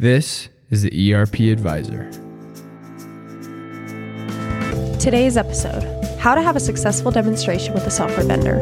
This is the ERP Advisor. Today's episode How to have a successful demonstration with a software vendor.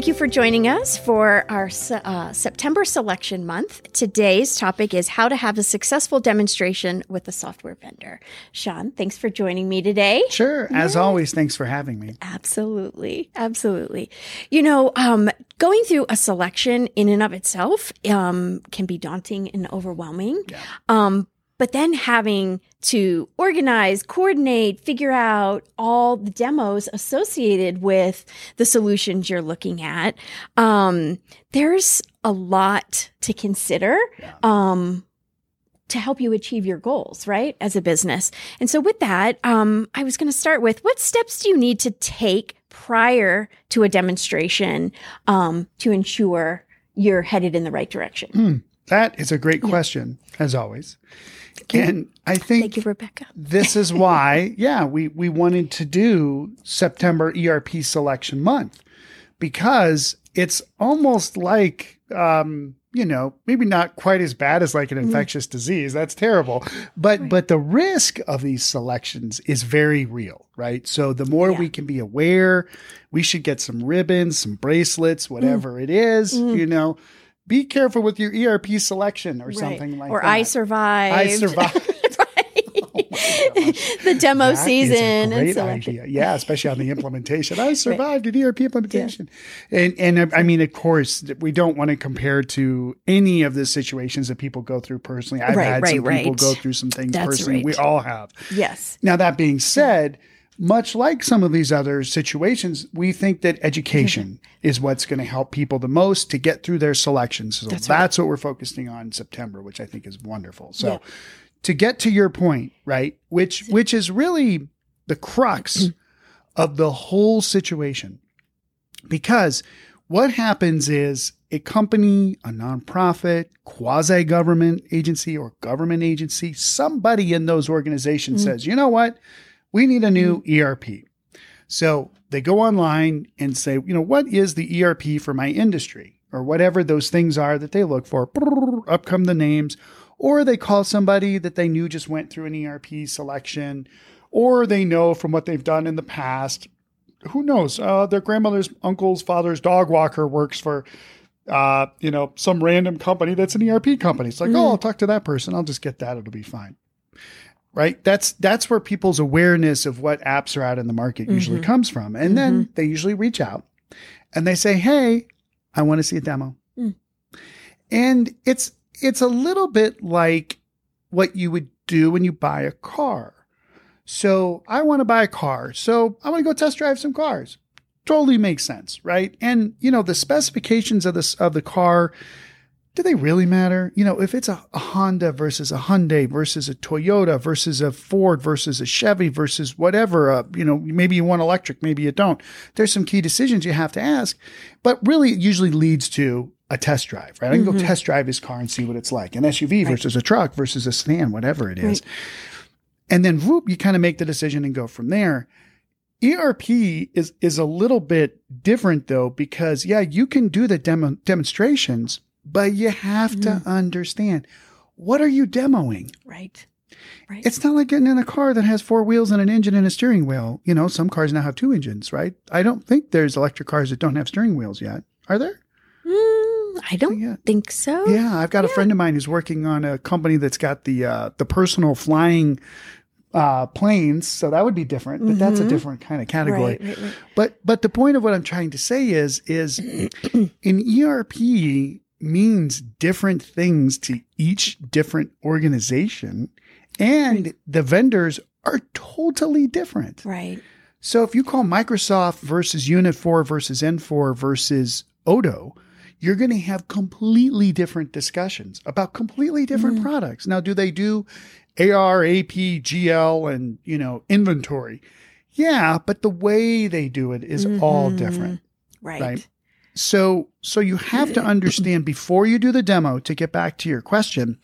Thank you for joining us for our uh, September selection month. Today's topic is how to have a successful demonstration with a software vendor. Shawn, thanks for joining me today. Sure. As always, thanks for having me. Absolutely. Absolutely. You know, um, going through a selection in and of itself um, can be daunting and overwhelming. Yeah. Um, but then having to organize, coordinate, figure out all the demos associated with the solutions you're looking at. Um, there's a lot to consider. Yeah. Um, to help you achieve your goals, right, as a business. And so, with that, um, I was going to start with what steps do you need to take prior to a demonstration um, to ensure you're headed in the right direction? Mm, that is a great question, yeah. as always. And I think Thank you, Rebecca. this is why, yeah, we, we wanted to do September ERP selection month because it's almost like, um, you know, maybe not quite as bad as like an mm-hmm. infectious mm. disease. That's terrible. But, right. but the risk of these selections is very real, right? So the more yeah. we can be aware, we should get some ribbons, some bracelets, whatever mm. it is, mm. you know, be careful with your ERP selection or right. something like or that. Or I survived. I survived. Oh the demo that season great idea. Yeah, especially on the implementation. I survived right. an ERP implementation. Yeah. And and uh, I mean, of course, we don't want to compare to any of the situations that people go through personally. I've right, had some people go through some things That's personally. We all have. Yes. Now that being said, much like some of these other situations, we think that education mm-hmm. is what's going to help people the most to get through their selections. So that's, that's right. what we're focusing on in September, which I think is wonderful. So yeah. to get to your point, right, which which is really the crux mm-hmm. of the whole situation. Because what happens is a company, a nonprofit, quasi government agency, or government agency, somebody in those organizations mm-hmm. says, you know what? We need a new mm-hmm. ERP. So they go online and say, you know, what is the ERP for my industry or whatever those things are that they look for? Up come the names. Or they call somebody that they knew just went through an ERP selection, or they know from what they've done in the past. Who knows? Uh, their grandmother's uncle's father's dog walker works for uh, you know, some random company that's an ERP company. It's like, mm. oh, I'll talk to that person. I'll just get that. It'll be fine right? That's that's where people's awareness of what apps are out in the market mm-hmm. usually comes from. And mm-hmm. then they usually reach out and they say, "Hey, I want to see a demo." Mm. And it's it's a little bit like what you would do when you buy a car. So, I want to buy a car. So, I want to go test drive some cars. Totally makes sense, right? And you know, the specifications of this of the car do they really matter? You know, if it's a, a, Honda versus a Hyundai versus a Toyota versus a Ford versus a Chevy versus whatever, uh, you know, maybe you want electric, maybe you don't. There's some key decisions you have to ask, but really it usually leads to a test drive, right? I can mm-hmm. go test drive his car and see what it's like. An SUV right. versus a truck versus a sedan, whatever it is. Right. And then whoop, you kind of make the decision and go from there. ERP is is a little bit different though because yeah, you can do the demo demonstrations but you have mm. to understand what are you demoing? Right. Right. It's not like getting in a car that has four wheels and an engine and a steering wheel. You know, some cars now have two engines, right? I don't think there's electric cars that don't have steering wheels yet. Are there? Mm, I don't yeah. think so. Yeah, I've got yeah. a friend of mine who's working on a company that's got the uh, the personal flying uh, planes, so that would be different. But mm-hmm. that's a mm-hmm. different kind of category. Right, right, right. But but the point of what I'm trying to say is is in ERP means different things to each different organization and the vendors are totally different. Right. So if you call Microsoft versus Unit 4 versus Infor versus Odoo, you're going to have completely different discussions about completely different mm. products. Now, do they do AR, AP, GL, and, you know, inventory? Yeah, but the way they do it is mm-hmm. all different. Right. right. So, so you have to understand before you do the demo to get back to your question,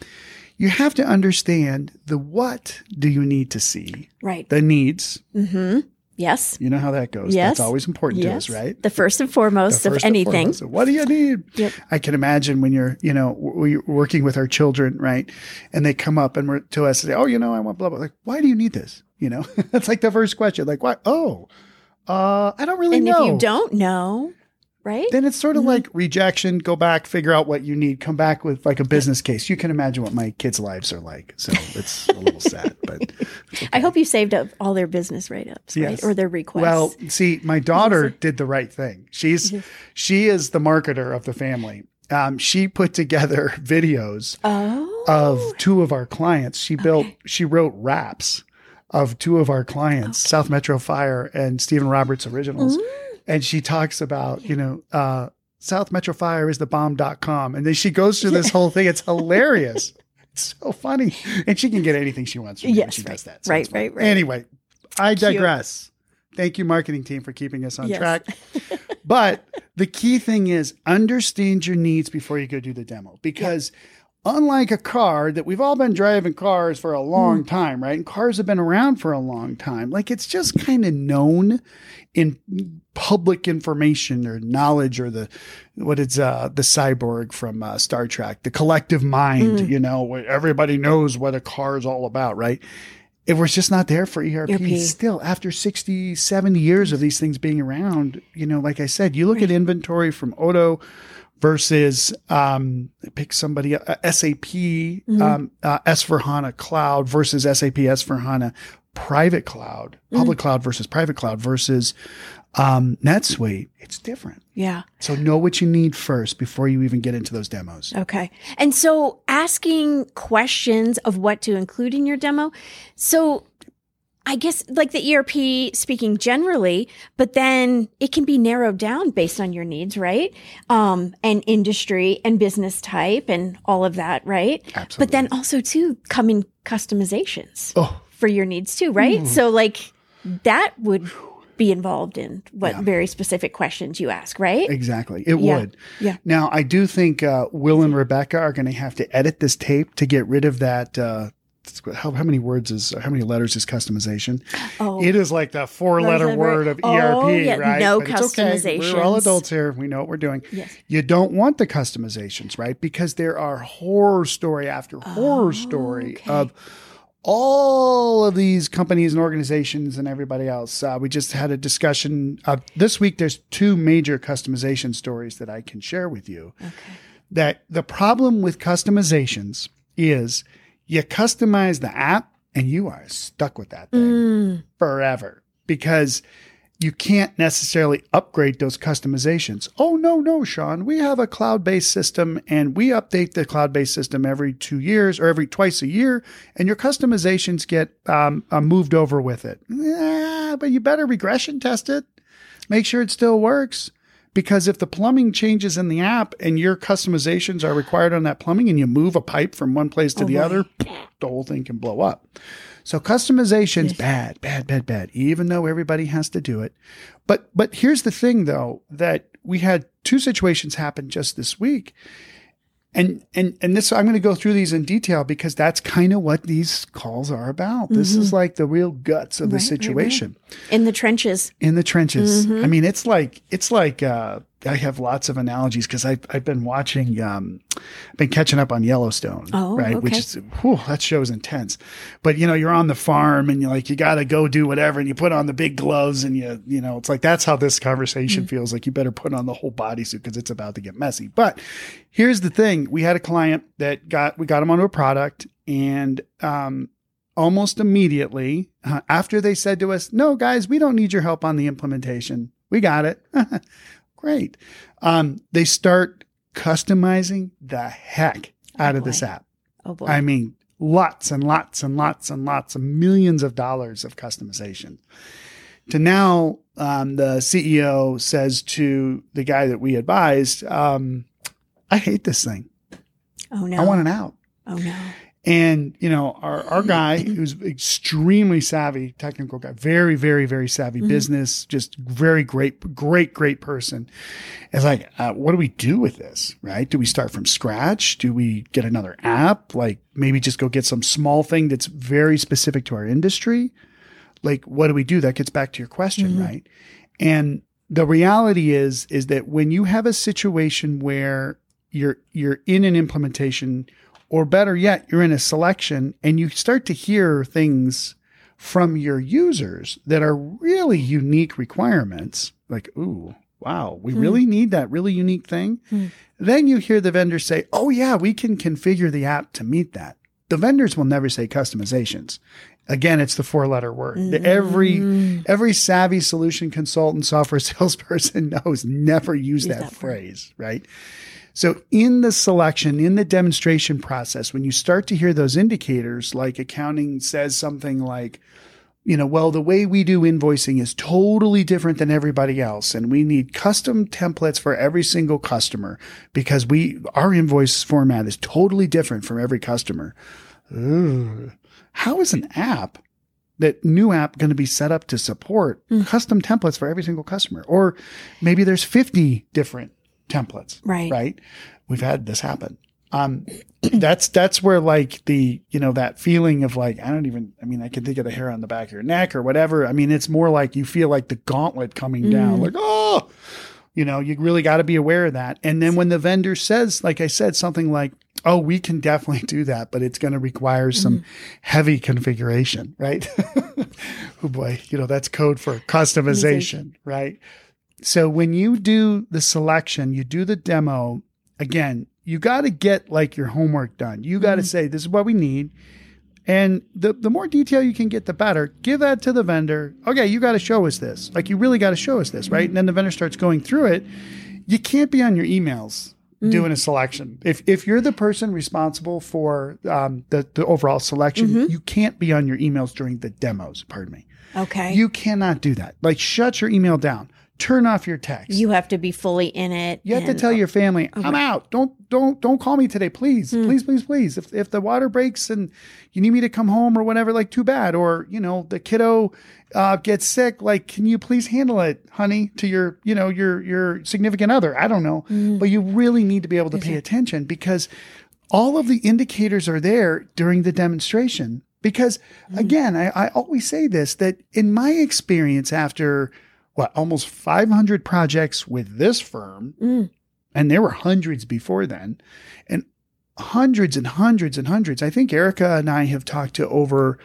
you have to understand the what do you need to see? Right. The needs. Mm-hmm. Yes. You know how that goes. Yes. That's always important to us, right? The first and foremost of first and anything. foremost. So what do you need? Yep. I can imagine when you're, you know, we're working with our children, right? And they come up and we're to us and say, oh, you know, I want blah, blah. Like, why do you need this? You know, that's like the first question. Like, why? Oh, uh, I don't really And know. if you don't know, right? then it's sort of Mhm. like rejection. Go back, figure out what you need, come back with like a business case. You can imagine what my kids' lives are like. So it's a little sad, but I hope you saved up all their business write ups, right? Yes. Or their requests. Well, see, my daughter did the right thing. She's she is the marketer of the family. Um, she put together videos oh. of two of our clients. She built she wrote raps of two of our clients, South Metro Fire and Stephen Roberts Originals. And she talks about, you know, uh, South Metro Fire is the bomb.com. And then she goes through this whole thing. It's hilarious. It's so funny. And she can get anything she wants from Yes, she right. does that. So Right, right, right. Anyway, I Cute. digress. Thank you, marketing team, for keeping us on Yes. track. but the key thing is understand your needs before you go do the demo because unlike a car that we've all been driving cars for a long Mm. time, right? And cars have been around for a long time. Like it's just kind of known in public information or knowledge or the what is uh the cyborg from uh, Star Trek, the collective mind, Mm. you know, where everybody knows what a car is all about, right? It was just not there for ERP. ERP. Still, after 60, 70 years of these things being around, you know, like I said, you look at inventory from Odoo versus um, pick somebody uh, SAP um, uh, S/4HANA Cloud versus SAP S/4HANA private cloud, public cloud versus private cloud versus um, NetSuite. It's different. yeah. So know what you need first before you even get into those demos. Okay. And so asking questions of what to include in your demo. So I guess like the ERP speaking generally, but then it can be narrowed down based on your needs, right? Um, and industry and business type and all of that, right? Absolutely. But then also too come in customizations Oh, for your needs too, right? So like that would be involved in what Yeah. very specific questions you ask, right? exactly. It Yeah. would. Yeah. Now, I do think uh, Will and Rebecca are going to have to edit this tape to get rid of that. Uh, how, how many words is, how many letters is customization? Oh, It is like the four letter word of oh, ERP, yeah, right? no But it's okay. We're all adults here. We know what we're doing. yes. You don't want the customizations, right? Because there are horror story after horror story okay. of all of these companies and organizations and everybody else. Uh, we just had a discussion uh, this week. There's two major customization stories that I can share with you. Okay. That the problem with customizations is you customize the app and you are stuck with that thing Mm, forever because you can't necessarily upgrade those customizations. Oh, no, no, Shawn, we have a cloud based system and we update the cloud based system every two years or every twice a year, and your customizations get um, uh, moved over with it. Yeah, but you better regression test it, make sure it still works. Because if the plumbing changes in the app and your customizations are required on that plumbing and you move a pipe from one place to Oh, the boy. other, the whole thing can blow up. So customization's bad, bad, bad, bad, even though everybody has to do it. But but here's the thing though, that we had two situations happen just this week. And and and this I'm going to go through these in detail because that's kind of what these calls are about. This is like the real guts of the Mm-hmm. Right, right, right. situation in the trenches. in the trenches. Mm-hmm. I mean, it's like it's like uh, I have lots of analogies because I've I've been watching, um, I've been catching up on Yellowstone, Oh, right? Which is whew, that show is intense. But you know, you're on the farm and you're like you got to go do whatever, and you put on the big gloves, and you you know, it's like that's how this conversation Mm. feels. Like you better put on the whole bodysuit because it's about to get messy. But here's the thing: we had a client that got we got him onto a product, and um, almost immediately uh, after they said to us, "No, guys, we don't need your help on the implementation. We got it." Great. Um, they start customizing the heck out of this app. Oh boy. I mean, lots and lots and lots and lots of millions of dollars of customization. To now, um, the CEO says to the guy that we advised, um, I hate this thing. oh no. I want it out. oh no. And, you know, our, our mm-hmm. guy, who's extremely savvy, technical guy, very, very, very savvy mm-hmm. business, just very great, great, great person, is like, uh, what do we do with this? Right? Do we start from scratch? Do we get another app? Like maybe just go get some small thing that's very specific to our industry? like, what do we do? That gets back to your question, mm-hmm. right? And the reality is, is that when you have a situation where you're, you're in an implementation or better yet, you're in a selection and you start to hear things from your users that are really unique requirements, like, ooh, wow, we hmm. really need that really unique thing. Hmm. Then you hear the vendor say, oh, yeah, we can configure the app to meet that. The vendors will never say customizations. Again, it's the four letter word. Every mm. every savvy solution consultant, software salesperson knows never use that, that word. phrase, right? So in the selection, in the demonstration process, when you start to hear those indicators, like accounting says something like, you know, well, the way we do invoicing is totally different than everybody else. And we need custom templates for every single customer because we, our invoice format is totally different from every customer. Ugh. How is an app that new app going to be set up to support mm. custom templates for every single customer? Or maybe there's 50 different templates Right. right? We've had this happen. Um, that's that's where like the you know that feeling of like I don't even I mean I can think of the hair on the back of your neck or whatever. I mean it's more like you feel like the gauntlet coming down, like oh, you know you really got to be aware of that. And then when the vendor says, like I said, something like oh we can definitely do that, but it's going to require some heavy configuration, right? oh boy, you know that's code for customization, right? So when you do the selection, you do the demo, again, you got to get like your homework done. You got to mm-hmm. say, this is what we need. And the, the more detail you can get, the better. Give that to the vendor. Okay, you got to show us this. Like, you really got to show us this, right? And then the vendor starts going through it. You can't be on your emails mm. doing a selection. If, if you're the person responsible for um, the, the overall selection, mm-hmm. you can't be on your emails during the demos. Pardon me. Okay. You cannot do that. Like, shut your email down. Turn off your text. You have to be fully in it. You have to tell your family, I'm out. Don't don't don't call me today, please. Hmm. Please, please, please. If if the water breaks and you need me to come home or whatever, like too bad. Or, you know, the kiddo uh, gets sick, like, can you please handle it, honey, to your, you know, your your significant other? I don't know. Hmm. But you really need to be able to pay attention because all of the indicators are there during the demonstration. Because Hmm. again, I, I always say this that in my experience after what almost 500 projects with this firm, Mm. and there were hundreds before then, and hundreds and hundreds and hundreds. I think Erica and I have talked to over,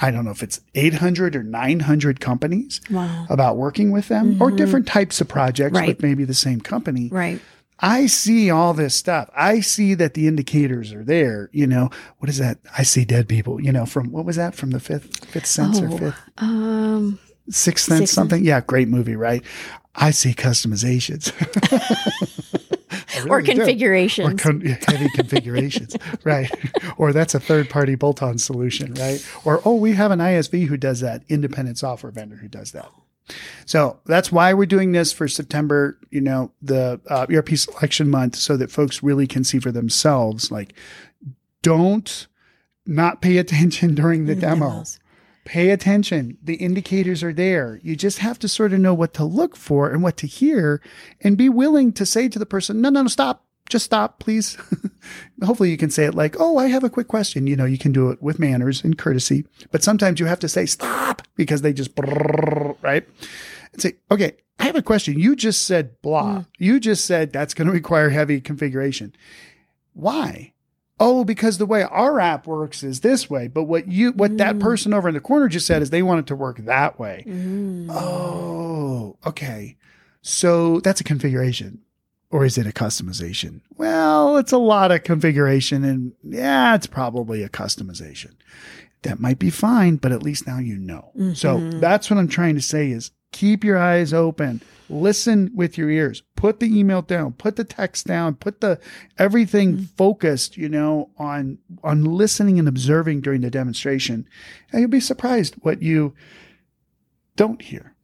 I don't know if it's 800 or 900 companies Wow. about working with them or different types of projects Right. with maybe the same company. Right. I see all this stuff. I see that the indicators are there. You know, what is that? I see dead people, you know, from what was that from the fifth, fifth sense or Oh, fifth, Um, sixth sense, Sixth something? Yeah, great movie, right? I see customizations. Or really do. Or configurations. con- heavy configurations, right? Or that's a third party bolt on solution, right? Or, oh, we have an ISV who does that, independent software vendor who does that. So that's why we're doing this for September, you know, the uh, ERP selection month, so that folks really can see for themselves. Like, don't not pay attention during the demo. Demos. Pay attention. The indicators are there. You just have to sort of know what to look for and what to hear and be willing to say to the person, no, no, no, stop. Just stop, please. Hopefully you can say it like, oh, I have a quick question. You know, you can do it with manners and courtesy, but sometimes you have to say stop because they just, right? And say, okay, I have a question. You just said blah. Mm. You just said that's going to require heavy configuration. Why? Oh, because the way our app works is this way, but what you what that person over in the corner just said is they want it to work that way. Mm. Oh, okay. So that's a configuration. Or is it a customization? Well, it's a lot of configuration and yeah, it's probably a customization. That might be fine, but at least now you know. So that's what I'm trying to say is keep your eyes open. Listen with your ears. Put the email down, put the text down, put the everything mm-hmm. focused, you know, on on listening and observing during the demonstration. And you'll be surprised what you don't hear.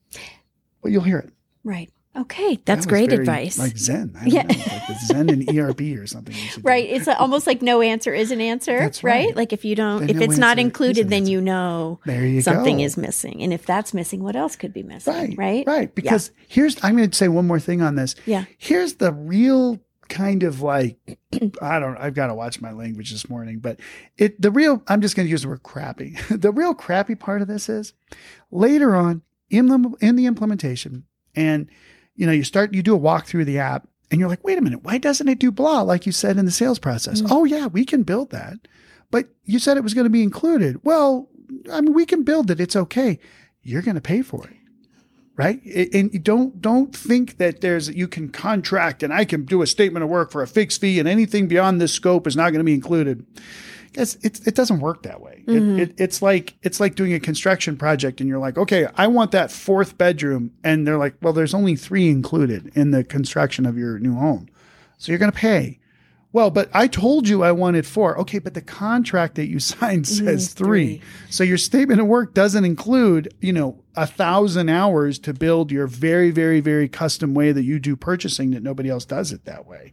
But you'll hear it. Right. Okay. That That's was great very, advice. Like Zen. Yeah. like Zen and ERP or something. should do. right. It's almost like no answer is an answer. Right. right. Like if you don't, Then if no it's not included, then answer. you know you something go. is missing. And if that's missing, what else could be missing? Right. Right. Right. Because here's, I'm going to say one more thing on this. Yeah. Here's the real kind of like I don't I've got to watch my language this morning, but it the real I'm just going to use the word crappy. the real crappy part of this is later on in the in the implementation and you know you start you do a walkthrough of the app and you're like, "Wait a minute, why doesn't it do blah like you said in the sales process?" Mm-hmm. Oh yeah, we can build that. But you said it was going to be included. Well, I mean, we can build it. It's okay. You're going to pay for it right? And don't don't think that there's you can contract and I can do a statement of work for a fixed fee and anything beyond this scope is not going to be included. Guys, it, it doesn't work that way. Mm-hmm. It, it, it's like it's like doing a construction project and you're like, okay, I want that fourth bedroom, and they're like, well, there's only three included in the construction of your new home, so you're going to pay. Well, but I told you I wanted four. Okay, but the contract that you signed says three. three. So your statement of work doesn't include, you know, a thousand hours to build your very, very, very custom way that you do purchasing that nobody else does it that way.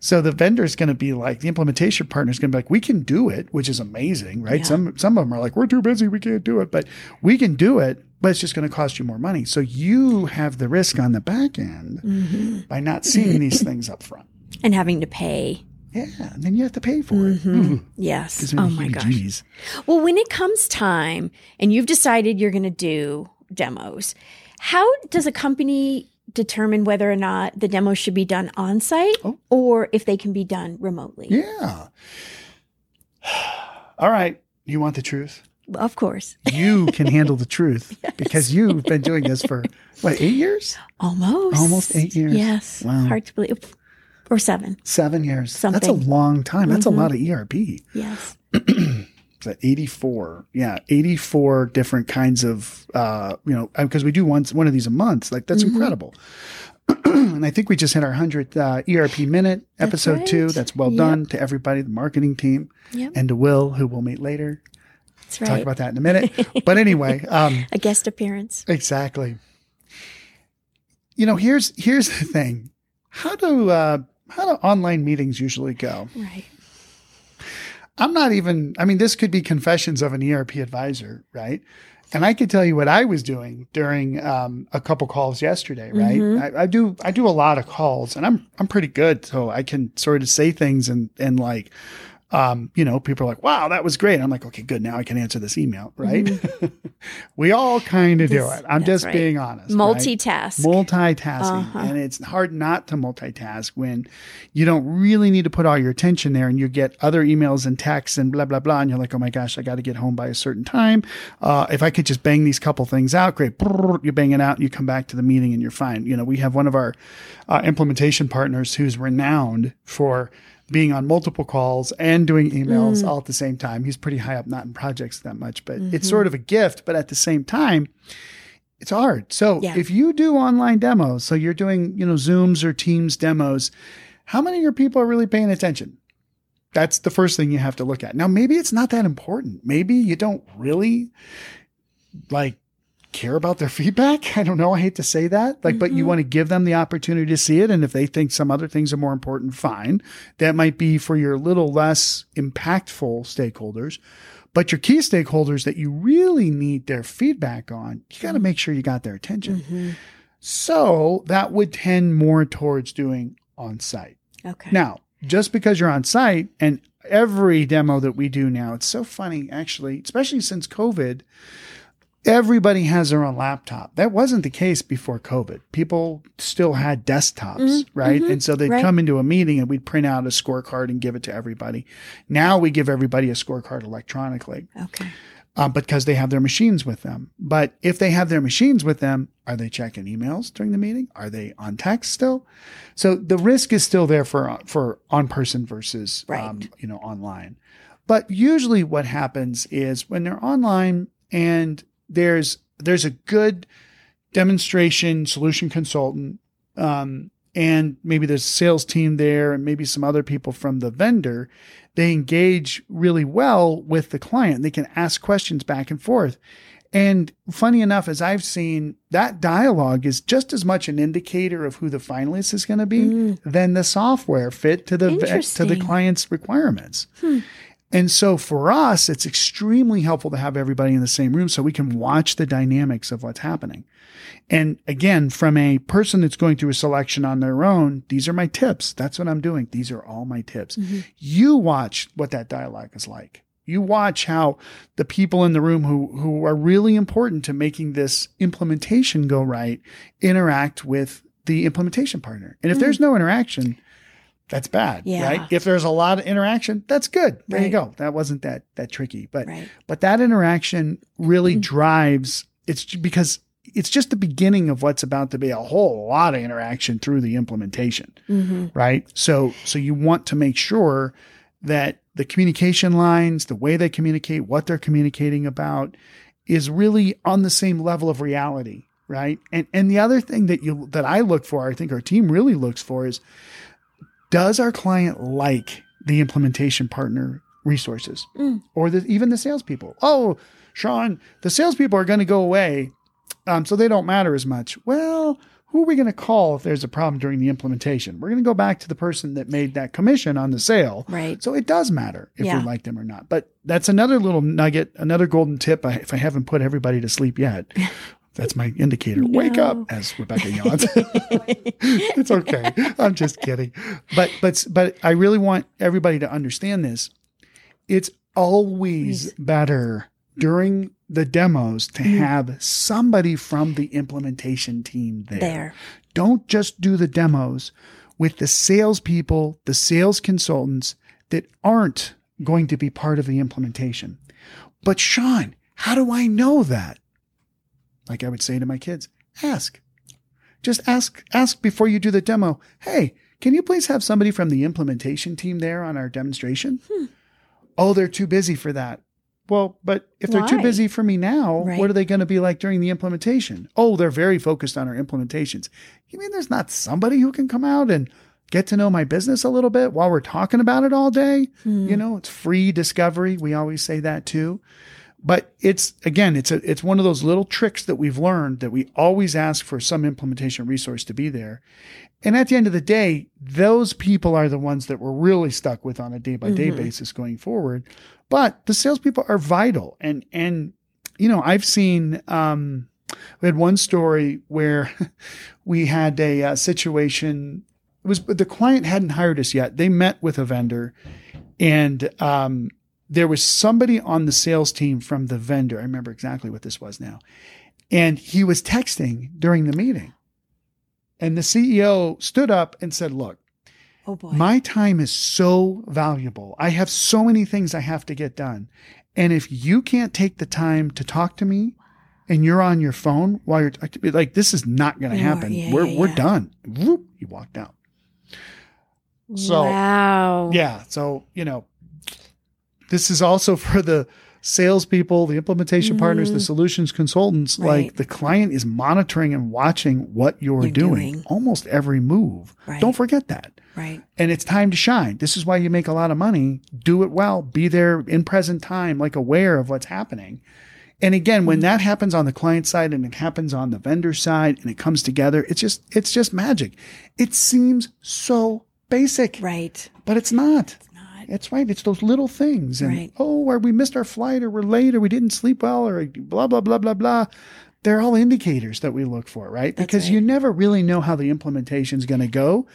So the vendor's going to be like, the implementation partner's going to be like, we can do it, which is amazing, right? Yeah. Some some of them are like, we're too busy, we can't do it, but we can do it, but it's just going to cost you more money. So you have the risk on the back end mm-hmm. by not seeing these things up front. And having to pay. Yeah, and then you have to pay for it. Ooh, Yes. Oh my gosh. heebie-jeebies. Well, when it comes time and you've decided you're going to do demos, how does a company determine whether or not the demo should be done on site Oh. or if they can be done remotely? Yeah. All right. You want the truth? Of course. You can handle the truth because you've been doing this for what, eight years? Almost. Almost eight years. Yes. Wow. Hard to believe. Or seven. Seven years. Something. That's a Mm-hmm. long time. That's a lot of ERP. Yes. It's at 84. Yeah. 84 different kinds of, uh, you know, because we do one, one of these a month. Like that's Mm-hmm. incredible. and I think we just hit our 100th uh, ERP minute, episode two. right. That's well Yep. done to everybody, the marketing team, Yep. and to Will, who we'll meet later. That's right. Talk about that in a minute. but anyway, um, a guest appearance. Exactly. You know, here's here's the thing. How do uh how do online meetings usually go? Right. I'm not even I mean this could be confessions of an ERP advisor, right? And I could tell you what I was doing during um, a couple calls yesterday, right? I, I do I do a lot of calls, and I'm I'm pretty good, so I can sort of say things and and like, um, you know, people are like, "Wow, that was great." I'm like, "Okay, good. Now I can answer this email." Right? we all kind of do it. I'm just right. being honest. right? Multitask. multitasking Uh-huh. and it's hard not to multitask when you don't really need to put all your attention there and you get other emails and texts and blah blah blah and you're like oh my gosh i got to get home by a certain time uh, if i could just bang these couple things out great you bang it out and you come back to the meeting and you're fine you know we have one of our uh, implementation partners who's renowned for being on multiple calls and doing emails Mm. all at the same time he's pretty high up not in projects that much but Mm-hmm. it's sort of a gift but at the same time it's hard. So Yeah. if you do online demos, so you're doing, you know, Zooms or Teams demos, how many of your people are really paying attention? That's the first thing you have to look at. Now, maybe it's not that important. Maybe you don't really like care about their feedback. I don't know. I hate to say that. Like, but you mm-hmm. want to give them the opportunity to see it. And if they think some other things are more important, fine. That might be for your little less impactful stakeholders. But your key stakeholders that you really need their feedback on, you got to make sure you got their attention. Mm-hmm. So that would tend more towards doing on site. Okay. Now, just because you're on site and every demo that we do now, it's so funny actually, especially since COVID, everybody has their own laptop. That wasn't the case before COVID. People still had desktops, right? And so they'd right. come into a meeting and we'd print out a scorecard and give it to everybody. Now we give everybody a scorecard electronically Okay. um, because they have their machines with them. But if they have their machines with them, are they checking emails during the meeting? Are they on text still? So the risk is still there for for on person versus um, you know online. But usually, what happens is when they're online and there's there's a good demonstration solution consultant um, and maybe there's a sales team there and maybe some other people from the vendor. They engage really well with the client. They can ask questions back and forth. And funny enough as i've seen that dialogue is just as much an indicator of who the finalist is going to be than the software fit to the to the client's requirements And so for us, it's extremely helpful to have everybody in the same room so we can watch the dynamics of what's happening. And again, from a person that's going through a selection on their own, these are my tips. That's what I'm doing. These are all my tips. Mm-hmm. You watch what that dialogue is like. You watch how the people in the room who, who are really important to making this implementation go right interact with the implementation partner. And if there's no interaction, that's bad. Yeah. right? If there's a lot of interaction, that's good. There you go. That wasn't that that tricky, but Right. but that interaction really Mm-hmm. drives. It's because it's just the beginning of what's about to be a whole lot of interaction through the implementation, Mm-hmm. right? So so you want to make sure that the communication lines, the way they communicate, what they're communicating about, is really on the same level of reality, right? And and the other thing that you that I look for, I think our team really looks for is does our client like the implementation partner resources Mm. or the, even the salespeople? Oh, Shawn, the salespeople are going to go away, um, so they don't matter as much. Well, who are we going to call if there's a problem during the implementation? We're going to go back to the person that made that commission on the sale. Right. So it does matter if Yeah. we like them or not. But that's another little nugget, another golden tip. If I haven't put everybody to sleep yet, that's my indicator. Wake up, as Rebecca yawns. it's okay. I'm just kidding. But but but I really want everybody to understand this. It's always better during the demos to mm-hmm. have somebody from the implementation team there. There. Don't just do the demos with the salespeople, the sales consultants that aren't going to be part of the implementation. But Shawn, how do I know that? Like I would say to my kids, ask. Just ask ask before you do the demo. Hey, can you please have somebody from the implementation team there on our demonstration? Hmm. Oh, they're too busy for that. Well, but if they're too busy for me now, Right. what are they going to be like during the implementation? Oh, they're very focused on our implementations. You mean there's not somebody who can come out and get to know my business a little bit while we're talking about it all day? Hmm. You know, it's free discovery. We always say that too. But it's again, it's a it's one of those little tricks that we've learned that we always ask for some implementation resource to be there. And at the end of the day, those people are the ones that we're really stuck with on a day by day basis going forward. But the salespeople are vital. And and you know, I've seen um we had one story where we had a uh, situation. It was the client hadn't hired us yet. They met with a vendor, and um, there was somebody on the sales team from the vendor. I remember exactly what this was now, and he was texting during the meeting, and the CEO stood up and said, "Look, Oh boy. my time is so valuable. I have so many things I have to get done. And if you can't take the time to talk to me and you're on your phone while you're like, this is not going to happen. yeah, we're, yeah, we're yeah. done. Whoop, he walked out. So, wow. yeah. So, you know, this is also for the salespeople, the implementation partners, the solutions consultants. Mm-hmm. Right. Like the client is monitoring and watching what you're, You're doing, doing. almost every move. Right. Don't forget that Right. and it's time to shine. This is why you make a lot of money. Do it well. Be there in present time, like aware of what's happening. And again, when that happens on the client side and it happens on the vendor side and it comes together, it's just it's just magic. It seems so basic, Right. but it's not. It's right. It's those little things. And Right. oh, or we missed our flight or we're late or we didn't sleep well or blah, blah, blah, blah, blah. They're all indicators that we look for, right? because right. you never really know how the implementation is going to go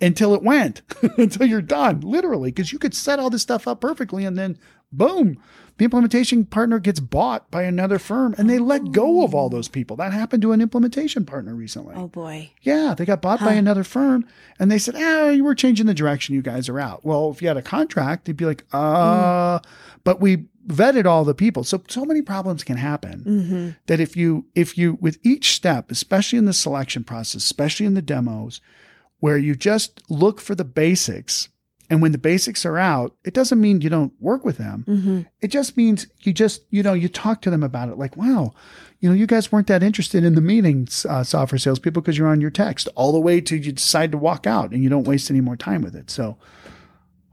until it went, until you're done, literally. Because you could set all this stuff up perfectly and then boom, the implementation partner gets bought by another firm and they let go of all those people. That happened to an implementation partner recently. Oh boy. Yeah, they got bought by another firm and they said, ah, you were changing the direction. You guys are out. Well, if you had a contract, they'd be like, uh, but we vetted all the people. So, so many problems can happen Mm-hmm. that if you, if you, with each step, especially in the selection process, especially in the demos, where you just look for the basics. And when the basics are out, it doesn't mean you don't work with them. Mm-hmm. It just means you just, you know, you talk to them about it like, wow, you know, you guys weren't that interested in the meeting, uh, software salespeople, because you're on your text all the way to you decide to walk out and you don't waste any more time with it. So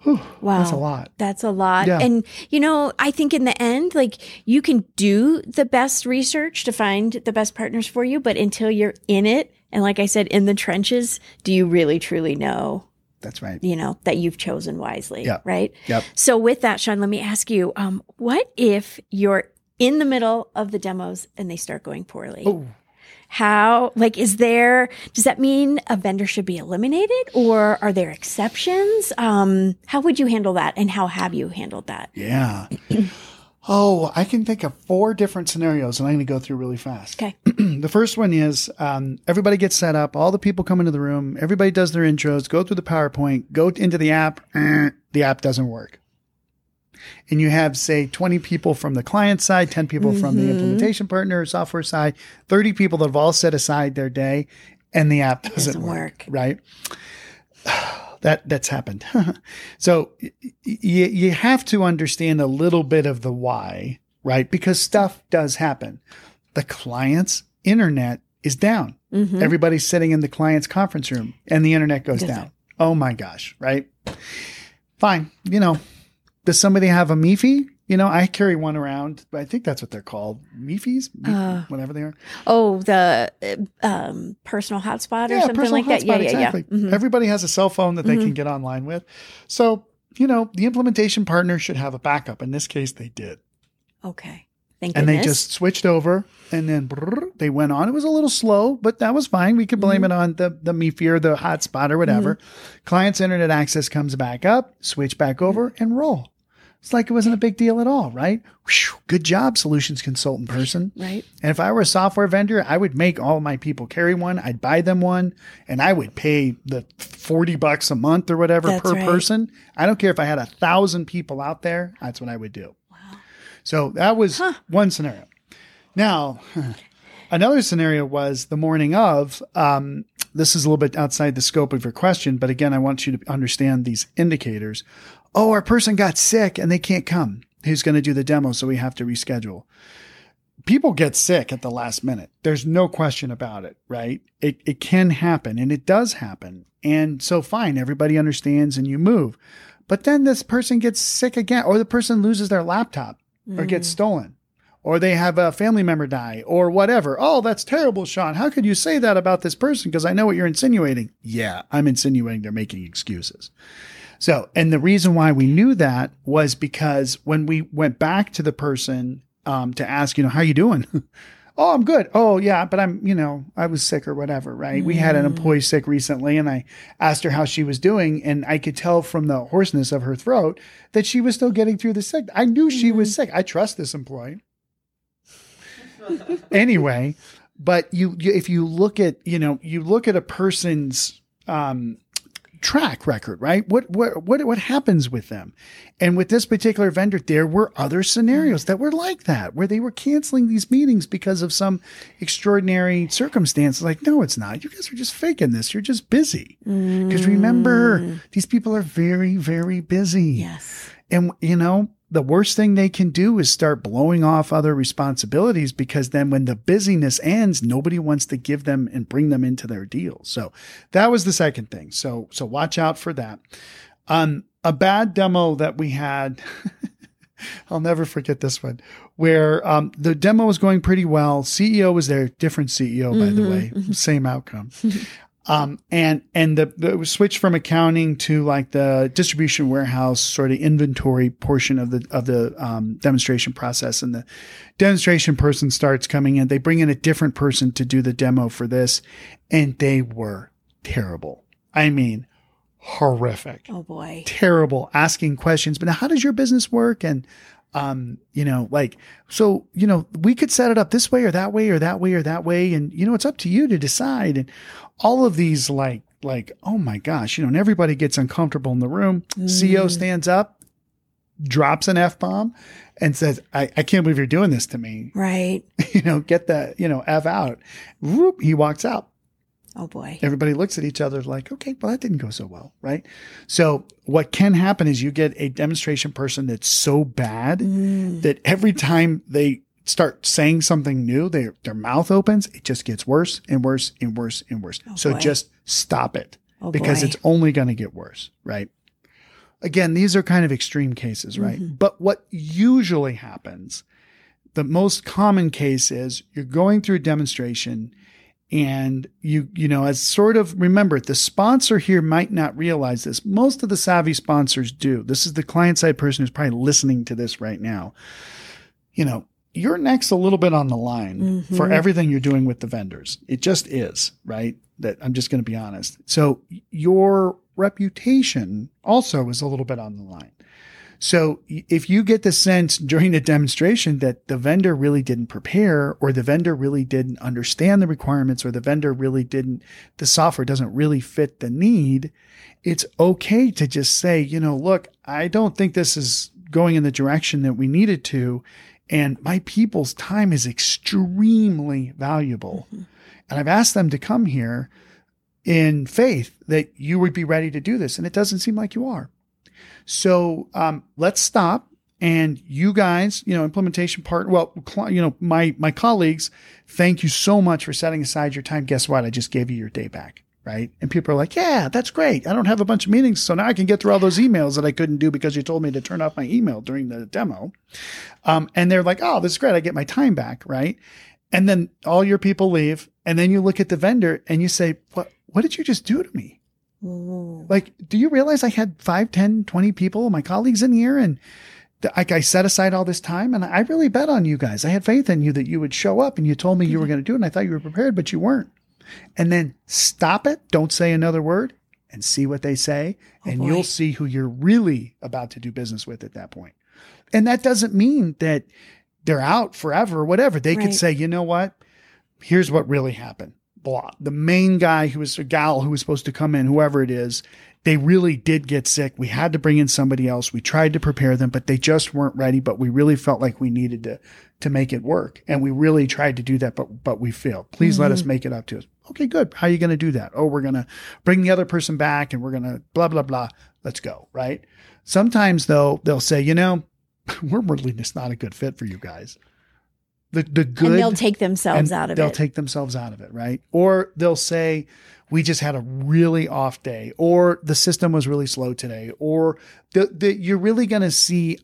Wow. that's a lot. That's a lot. Yeah. And, you know, I think in the end, like you can do the best research to find the best partners for you, but until you're in it, and like I said, in the trenches, do you really truly know That's right. you know, that you've chosen wisely, Yep. right? Yep. So with that, Shawn, let me ask you, um, what if you're in the middle of the demos and they start going poorly? Oh, How, like, is there, does that mean a vendor should be eliminated or are there exceptions? Um, how would you handle that and how have you handled that? yeah. oh, I can think of four different scenarios and I'm going to go through really fast. Okay. the first one is um, everybody gets set up, all the people come into the room, everybody does their intros, go through the PowerPoint, go into the app, eh, the app doesn't work. And you have, say, 20 people from the client side, 10 people from the implementation partner, software side, 30 people that have all set aside their day, and the app doesn't, doesn't work, work. right? That that's happened. so y- y- you have to understand a little bit of the why, right? Because stuff does happen. The client's internet is down. Mm-hmm. Everybody's sitting in the client's conference room and the internet goes down. Oh my gosh, right? Fine. You know, does somebody have a MIFI? You know, I carry one around. I think that's what they're called. MIFIs? Mi- Uh, whatever they are. Oh, the uh, um, personal hotspot or something personal like that. Yeah, yeah, exactly. yeah. Mhm. Everybody has a cell phone that they can get online with. So, you know, the implementation partner should have a backup. In this case, they did. Okay. Thank And goodness. they just switched over and then brrr, they went on. It was a little slow, but that was fine. We could blame it on the, the MIFI or the hotspot or whatever. Client's internet access comes back up, switch back over and roll. It's like it wasn't a big deal at all, right? Whew, good job, solutions consultant person. right. And if I were a software vendor, I would make all my people carry one. I'd buy them one and I would pay the 40 bucks a month or whatever That's per right. person. I don't care if I had a thousand people out there. That's what I would do. Wow. So that was one scenario. Now, another scenario was the morning of, um, this is a little bit outside the scope of your question, but again, I want you to understand these indicators. Oh, our person got sick and they can't come. Who's going to do the demo? So we have to reschedule people get sick at the last minute. There's no question about it, right? It, it can happen and it does happen. And so fine, everybody understands and you move. But then this person gets sick again, or the person loses their laptop or gets mm. stolen, or they have a family member die or whatever. Oh, that's terrible, Shawn. How could you say that about this person? Because I know what you're insinuating. Yeah, I'm insinuating they're making excuses. So, and the reason why we knew that was because when we went back to the person um, to ask, you know, how you doing? oh, I'm good. Oh, yeah, but I'm, you know, I was sick or whatever, right? We had an employee sick recently, and I asked her how she was doing, and I could tell from the hoarseness of her throat that she was still getting through the sick. I knew she was sick. I trust this employee. anyway, but you, you, if you look at, you know, you look at a person's um, track record, right? What what what what happens with them? And with this particular vendor, there were other scenarios that were like that, where they were canceling these meetings because of some extraordinary circumstance. Like, no, it's not. You guys are just faking this. You're just busy. Because remember, mm. these people are very, very busy. Yes. And, you know, the worst thing they can do is start blowing off other responsibilities because then when the busyness ends, nobody wants to give them and bring them into their deal. So that was the second thing. So, so watch out for that. Um, a bad demo that we had, I'll never forget this one, where um, the demo was going pretty well. CEO was there, different CEO, by the way, same outcome. Um, and, and the, the switch from accounting to like the distribution warehouse sort of inventory portion of the, of the, um, demonstration process. And the demonstration person starts coming in. They bring in a different person to do the demo for this and they were terrible. I mean, horrific Oh boy. terrible asking questions. But now, how does your business work? And, um, you know, like, so, you know, we could set it up this way or that way or that way or that way. And, you know, it's up to you to decide. And all of these, like, like, oh my gosh, you know, and everybody gets uncomfortable in the room. CEO stands up, drops an F bomb and says, I, I can't believe you're doing this to me. Right. you know, get the, you know, F out. Whoop, he walks out Oh boy. everybody looks at each other like, okay, well, that didn't go so well, right? So what can happen is you get a demonstration person that's so bad mm. that every time they start saying something new, they, their mouth opens, it just gets worse and worse and worse and worse. Oh, so boy. just stop it Oh, because boy. it's only going to get worse, right? Again, these are kind of extreme cases, right? Mm-hmm. But what usually happens, the most common case is you're going through a demonstration And you, you know, as sort of remember, the sponsor here might not realize this. Most of the savvy sponsors do. This is the client side person who's probably listening to this right now. You know, you're next a little bit on the line Mm-hmm. for everything you're doing with the vendors. It just is, right? That I'm just going to be honest. So your reputation also is a little bit on the line. So if you get the sense during the demonstration that the vendor really didn't prepare or the vendor really didn't understand the requirements or the vendor really didn't, the software doesn't really fit the need, it's okay to just say, you know, look, I don't think this is going in the direction that we needed to. And my people's time is extremely valuable. Mm-hmm. And I've asked them to come here in faith that you would be ready to do this. And it doesn't seem like you are. So um, let's stop. And you guys, you know, implementation part, well, cl- you know, my my colleagues, thank you so much for setting aside your time. Guess what? I just gave you your day back, right? And people are like, "Yeah, that's great. I don't have a bunch of meetings, so now I can get through all those emails that I couldn't do because you told me to turn off my email during the demo." Um, and they're like, "Oh, this is great. I get my time back, right?" And then all your people leave, and then you look at the vendor and you say, "What? What did you just do to me?" Ooh. Like, do you realize I had 5, 10, 20 people, my colleagues in here and like I set aside all this time and I really bet on you guys. I had faith in you that you would show up and you told me you were mm-hmm. going to do it and I thought you were prepared, but you weren't. And then stop it. Don't say another word and see what they say. Oh, and boy. you'll see who you're really about to do business with at that point. And that doesn't mean that they're out forever or whatever. They could say, you know what? Here's what really happened. Blah. The main guy who was a gal who was supposed to come in, whoever it is, they really did get sick. We had to bring in somebody else. We tried to prepare them, but they just weren't ready. But we really felt like we needed to to make it work. And we really tried to do that, but but we failed. Please let us mm-hmm. make it up to us. Okay, good. How are you going to do that? Oh, we're going to bring the other person back and we're going to blah, blah, blah. Let's go. Right. Sometimes though, they'll say, you know, we're really just not a good fit for you guys. The, the good and they'll take themselves out of it. they'll take themselves out of it, right? Or they'll say, we just had a really off day, or the system was really slow today, or the, the, you're really going to see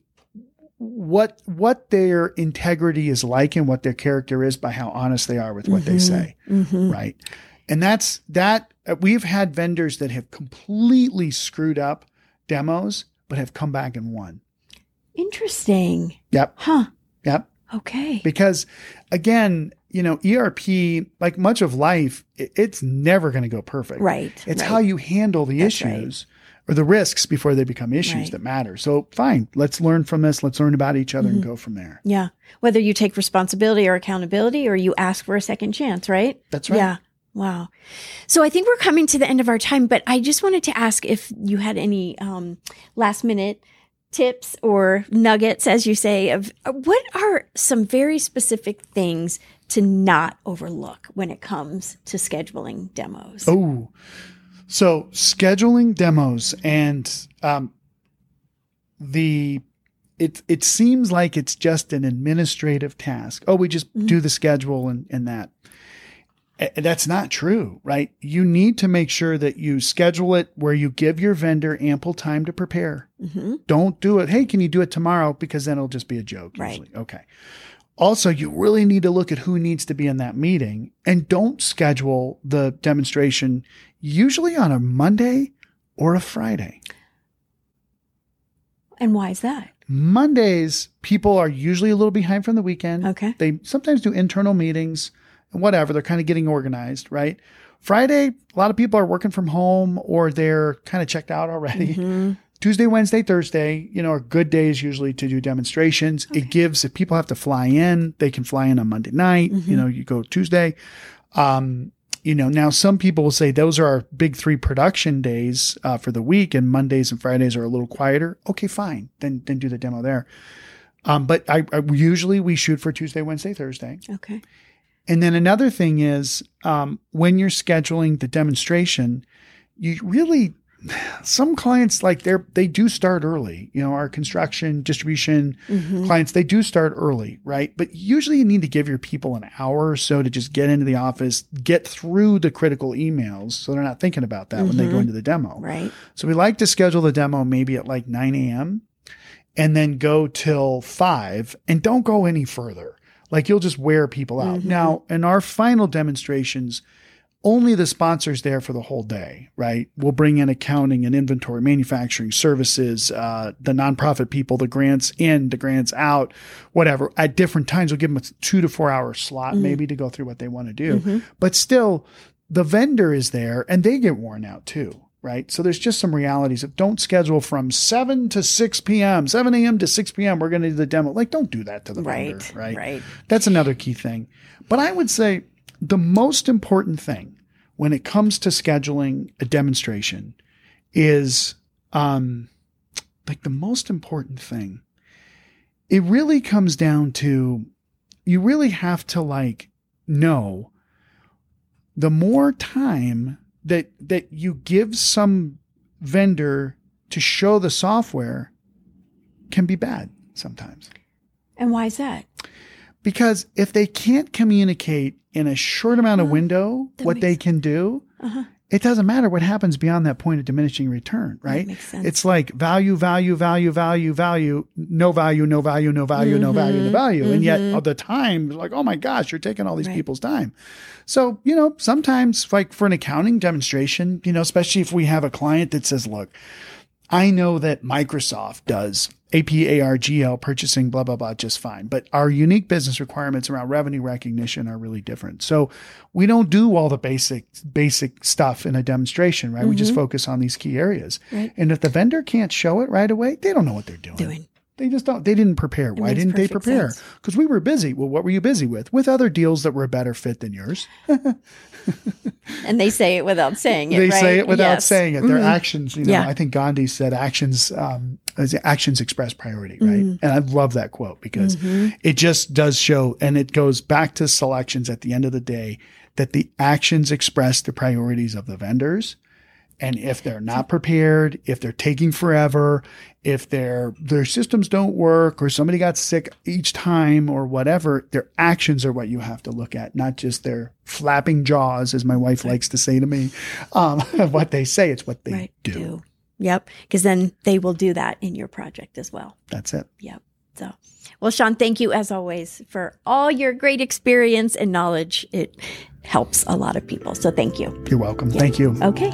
what what their integrity is like and what their character is by how honest they are with what they say, Mhm. right? And that's that. uh, We've had vendors that have completely screwed up demos, but have come back and won. Interesting. Yep, Huh. Okay. because again you know erp like much of life it's never going to go perfect Right. it's right. how you handle the That's right. issues or the risks before they become issues Right. that matter so fine let's learn from this let's learn about each other Mm-hmm. and go from there Yeah. Whether you take responsibility or accountability or you ask for a second chance, right? that's right Yeah. Wow. So I think we're coming to the end of our time, but I just wanted to ask if you had any um, last minute tips or nuggets, as you say, of uh, what are some very specific things to not overlook when it comes to scheduling demos? oh so scheduling demos and um, the it it seems like it's just an administrative task. Oh, we just Mm-hmm. do the schedule and, and that. That's not true, right? You need to make sure that you schedule it where you give your vendor ample time to prepare. hmm Don't do it. Hey, can you do it tomorrow? Because then it'll just be a joke. Right. Usually. Okay. Also, you really need to look at who needs to be in that meeting and don't schedule the demonstration usually on a Monday or a Friday. And why is that? Mondays, people are usually a little behind from the weekend. Okay. They sometimes do internal meetings, whatever. They're kind of getting organized, right? Friday, a lot of people are working from home or they're kind of checked out already. Mhm. Tuesday, Wednesday, Thursday, you know, are good days usually to do demonstrations. It gives, if people have to fly in, they can fly in on Monday night. You know, you go Tuesday. Um, you know, now some people will say those are our big three production days uh, for the week, and Mondays and Fridays are a little quieter. Okay, fine, then then do the demo there. Um, but I, I usually we shoot for Tuesday, Wednesday, Thursday. Okay. And then another thing is um, when you're scheduling the demonstration, you really some clients like they're they do start early. You know, our construction distribution Mhm. clients they do start early, right? But usually you need to give your people an hour or so to just get into the office, get through the critical emails, so they're not thinking about that when they go into the demo. Right. So we like to schedule the demo maybe at like 9 a.m. and then go till five and don't go any further. Like you'll just wear people out. Mm-hmm. Now, in our final demonstrations, only the sponsors there for the whole day, right? We'll bring in accounting and inventory, manufacturing, services, uh, the nonprofit people, the grants in, the grants out, whatever. At different times, we'll give them a two to four hour slot, Mm-hmm. maybe to go through what they want to do. But still, the vendor is there and they get worn out too. Right. So there's just some realities of don't schedule from 7 to 6 p.m., 7 a.m. to 6 p.m. We're going to do the demo. Like, don't do that to the Right, vendor. Right. right. That's another key thing. But I would say the most important thing when it comes to scheduling a demonstration is um, like the most important thing. It really comes down to you really have to like know the more time that that you give some vendor to show the software can be bad sometimes. And why is that? Because if they can't communicate in a short amount of window what they can do, Uh-huh. It doesn't matter what happens beyond that point of diminishing return, right? makes sense. It's like value, value, value, value, value, no value, no value, no value, no mm-hmm. value, no value. And yet mm-hmm. all the time, like, oh my gosh, you're taking all these Right. people's time. So, you know, sometimes like for an accounting demonstration, you know, especially if we have a client that says, look, I know that Microsoft does APARGL purchasing, blah, blah, blah, just fine. But our unique business requirements around revenue recognition are really different. So we don't do all the basic, basic stuff in a demonstration, right? We just focus on these key areas. Mm-hmm. Right. And if the vendor can't show it right away, they don't know what they're doing. Doing. They just don't, they didn't prepare. Why didn't they prepare? Because we were busy. Well, what were you busy with? With other deals that were a better fit than yours. And they say it without saying it. they right? say it without Yes. saying it. Their actions, you know, Yeah. I think Gandhi said actions, um, as actions express priority, right? Mm-hmm. And I love that quote because it just does show, and it goes back to selections at the end of the day that the actions express the priorities of the vendors. And if they're not prepared, if they're taking forever, if their their systems don't work or somebody got sick each time or whatever, their actions are what you have to look at, not just their flapping jaws, as my wife likes to say to me. Um, what they say, it's what they Right. do. Do. Yep. Because then they will do that in your project as well. That's it. Yep. So, well, Shawn, thank you as always for all your great experience and knowledge. It helps a lot of people. So, thank you. You're welcome. Thank you. Okay.